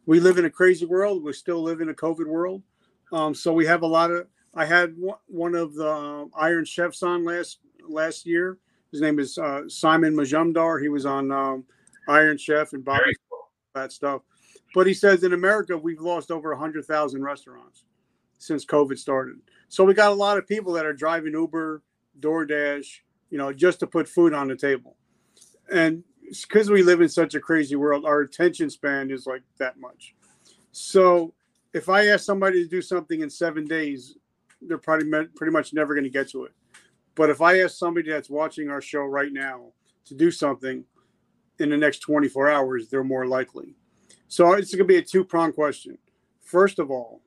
We live in a crazy world. We still live in a COVID world. Um, so we have a lot of. I had one of the um, Iron Chefs on last last year. His name is uh, Simon Majumdar. He was on um, Iron Chef and Bobby cool. that stuff. But he says in America we've lost over hundred thousand restaurants since COVID started. So we got a lot of people that are driving Uber, DoorDash, you know, just to put food on the table. And because we live in such a crazy world, our attention span is like that much. So if I ask somebody to do something in seven days, they're probably pretty much never going to get to it. But if I ask somebody that's watching our show right now to do something in the next 24 hours, they're more likely. So it's going to be a two prong question. First of all,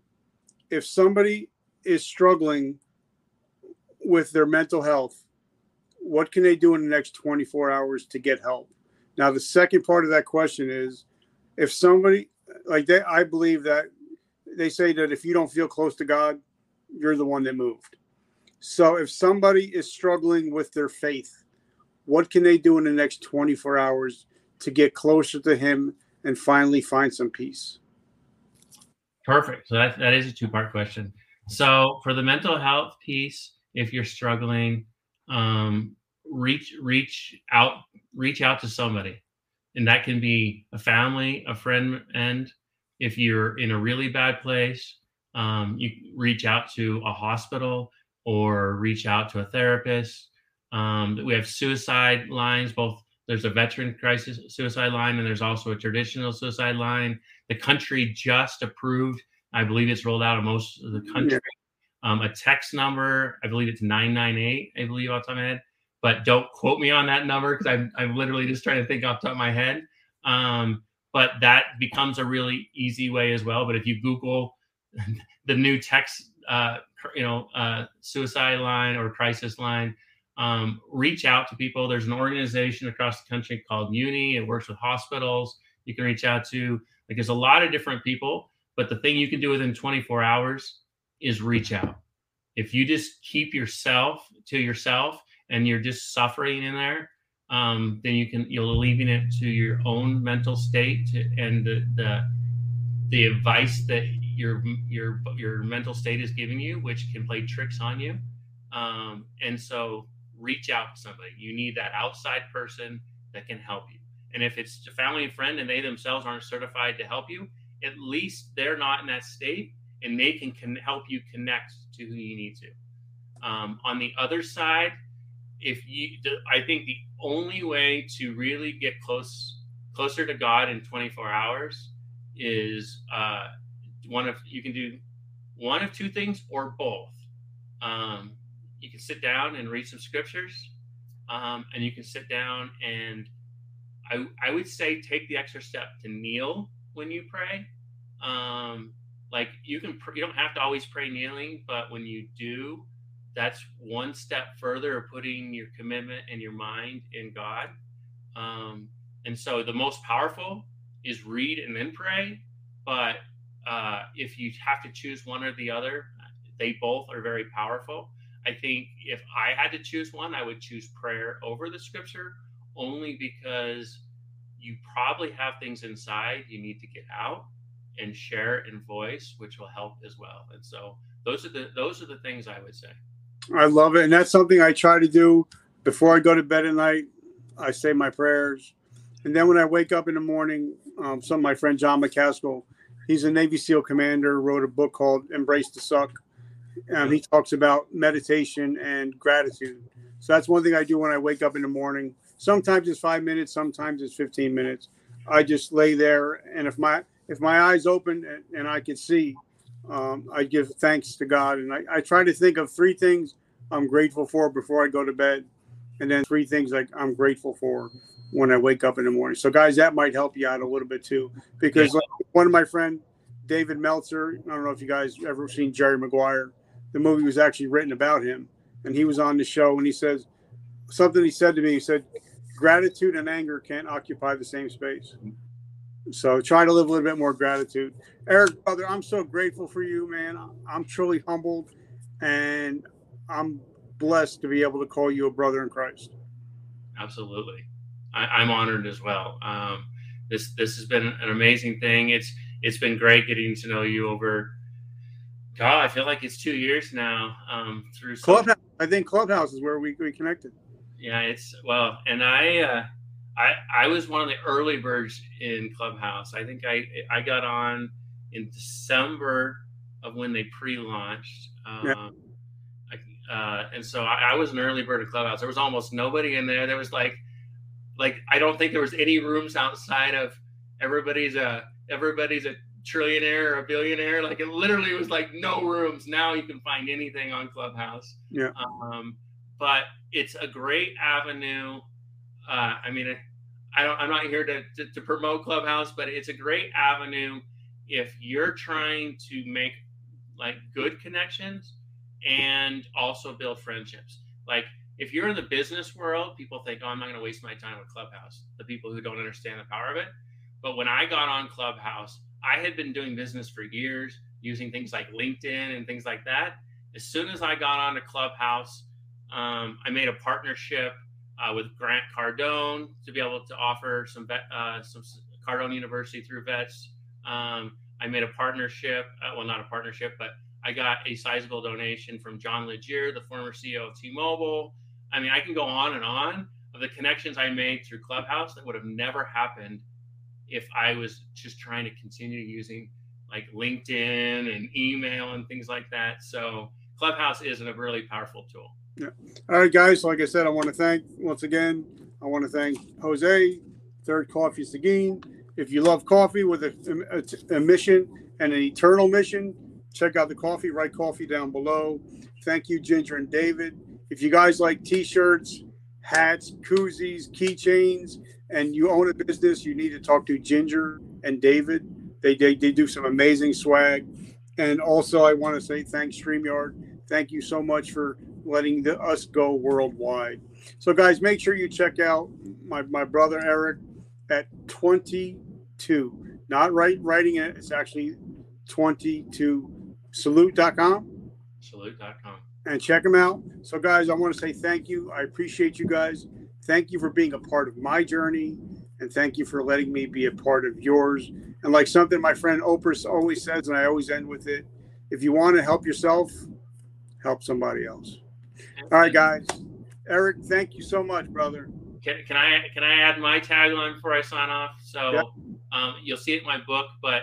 if somebody is struggling with their mental health, what can they do in the next 24 hours to get help? Now, the second part of that question is if somebody, like they, I believe that they say that if you don't feel close to God, you're the one that moved. So if somebody is struggling with their faith, what can they do in the next 24 hours to get closer to Him and finally find some peace? Perfect. So that, that is a two part question. So for the mental health piece, if you're struggling, um, reach reach out reach out to somebody and that can be a family a friend and if you're in a really bad place Um, you reach out to a hospital or reach out to a therapist. Um, we have suicide lines, both there's a veteran crisis suicide line and there's also a traditional suicide line. The country just approved, I believe it's rolled out in most of the country. Yeah. Um, a text number, I believe it's 998, I believe off the top of my head, but don't quote me on that number because I'm, I'm literally just trying to think off the top of my head. Um, but that becomes a really easy way as well. But if you Google (laughs) the new text, uh, you know, uh, suicide line or crisis line, um, reach out to people. There's an organization across the country called Muni. It works with hospitals. You can reach out to. Like there's a lot of different people, but the thing you can do within 24 hours is reach out. If you just keep yourself to yourself and you're just suffering in there, um, then you can you're leaving it to your own mental state to, and the, the the advice that your your your mental state is giving you, which can play tricks on you. Um, and so reach out to somebody. You need that outside person that can help you. And if it's a family and friend and they themselves aren't certified to help you, at least they're not in that state and they can, can help you connect to who you need to. Um, on the other side, if you, I think the only way to really get close, closer to God in 24 hours is uh, one of you can do one of two things or both. Um, you can sit down and read some scriptures, um, and you can sit down and I, I would say take the extra step to kneel when you pray. Um, like you can you don't have to always pray kneeling, but when you do, that's one step further of putting your commitment and your mind in God. Um, and so the most powerful is read and then pray. But uh, if you have to choose one or the other, they both are very powerful. I think if I had to choose one, I would choose prayer over the scripture only because you probably have things inside you need to get out and share in voice, which will help as well. And so those are the those are the things I would say. I love it, and that's something I try to do before I go to bed at night. I say my prayers, and then when I wake up in the morning, um, some of my friend John McCaskill, he's a Navy SEAL commander, wrote a book called "Embrace the Suck," and he talks about meditation and gratitude. So that's one thing I do when I wake up in the morning. Sometimes it's five minutes, sometimes it's 15 minutes. I just lay there, and if my if my eyes open and, and I can see, um, I give thanks to God, and I, I try to think of three things I'm grateful for before I go to bed, and then three things like I'm grateful for when I wake up in the morning. So, guys, that might help you out a little bit too, because like one of my friend David Meltzer, I don't know if you guys ever seen Jerry Maguire the movie was actually written about him. And he was on the show and he says something he said to me. He said, Gratitude and anger can't occupy the same space. So try to live a little bit more gratitude. Eric, brother, I'm so grateful for you, man. I'm truly humbled and I'm blessed to be able to call you a brother in Christ. Absolutely. I, am honored as well. Um, this this has been an amazing thing. It's it's been great getting to know you over God, I feel like it's two years now. Um, through Clubhouse, I think Clubhouse is where we, we connected. Yeah, it's well, and I, uh, I, I was one of the early birds in Clubhouse. I think I, I got on in December of when they pre-launched. Um, yeah. Uh, and so I, I, was an early bird of Clubhouse. There was almost nobody in there. There was like, like I don't think there was any rooms outside of everybody's a everybody's a trillionaire or a billionaire. Like it literally was like no rooms. Now you can find anything on Clubhouse. Yeah. Um, but it's a great avenue. Uh, I mean, I don't. I'm not here to, to, to promote Clubhouse, but it's a great avenue if you're trying to make like good connections and also build friendships. Like if you're in the business world, people think, "Oh, I'm not going to waste my time with Clubhouse." The people who don't understand the power of it. But when I got on Clubhouse, I had been doing business for years using things like LinkedIn and things like that. As soon as I got on to Clubhouse, um, I made a partnership uh, with Grant Cardone to be able to offer some vet, uh, some Cardone University through vets. Um, I made a partnership, uh, well, not a partnership, but I got a sizable donation from John Legere, the former CEO of T-Mobile. I mean, I can go on and on of the connections I made through Clubhouse that would have never happened if I was just trying to continue using like LinkedIn and email and things like that. So Clubhouse is a really powerful tool. Yeah. All right, guys. Like I said, I want to thank once again. I want to thank Jose, Third Coffee Seguin. If you love coffee with a, a, a mission and an eternal mission, check out the coffee. Write coffee down below. Thank you, Ginger and David. If you guys like T-shirts, hats, koozies, keychains, and you own a business, you need to talk to Ginger and David. They, they, they do some amazing swag. And also, I want to say thanks, StreamYard. Thank you so much for letting the, us go worldwide. So, guys, make sure you check out my, my brother Eric at 22. Not right writing it, it's actually 22 salute.com. Salute.com. And check them out. So, guys, I want to say thank you. I appreciate you guys. Thank you for being a part of my journey. And thank you for letting me be a part of yours. And like something my friend Oprah always says, and I always end with it if you want to help yourself, help somebody else. All right, guys. Eric, thank you so much, brother. Can, can I can I add my tagline before I sign off? So yep. um, you'll see it in my book, but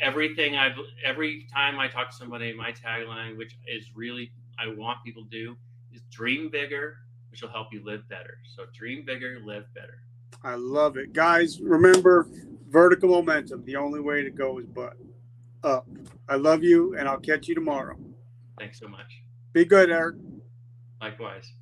everything I've every time I talk to somebody, my tagline, which is really I want people to do, is dream bigger, which will help you live better. So dream bigger, live better. I love it, guys. Remember, vertical momentum. The only way to go is but up. I love you, and I'll catch you tomorrow. Thanks so much. Be good, Eric. Likewise.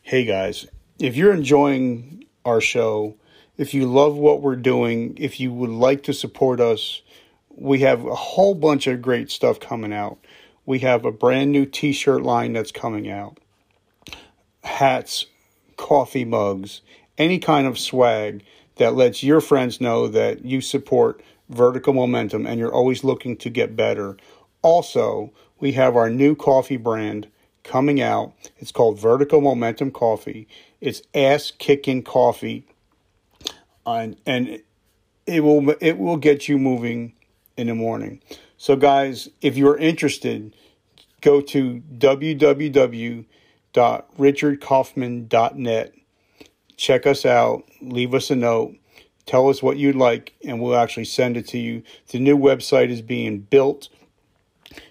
Hey guys, if you're enjoying our show, if you love what we're doing, if you would like to support us, we have a whole bunch of great stuff coming out. We have a brand new t shirt line that's coming out, hats, coffee mugs, any kind of swag that lets your friends know that you support vertical momentum and you're always looking to get better. Also, we have our new coffee brand coming out. It's called Vertical Momentum Coffee. It's ass kicking coffee, and and it will it will get you moving in the morning. So, guys, if you're interested, go to www.richardkaufman.net. Check us out. Leave us a note. Tell us what you'd like, and we'll actually send it to you. The new website is being built.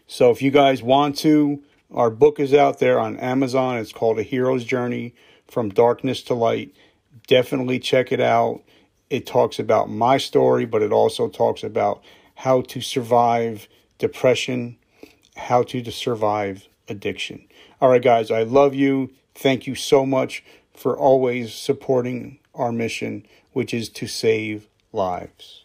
So, if you guys want to, our book is out there on Amazon. It's called A Hero's Journey from Darkness to Light. Definitely check it out. It talks about my story, but it also talks about how to survive depression, how to survive addiction. All right, guys, I love you. Thank you so much for always supporting our mission, which is to save lives.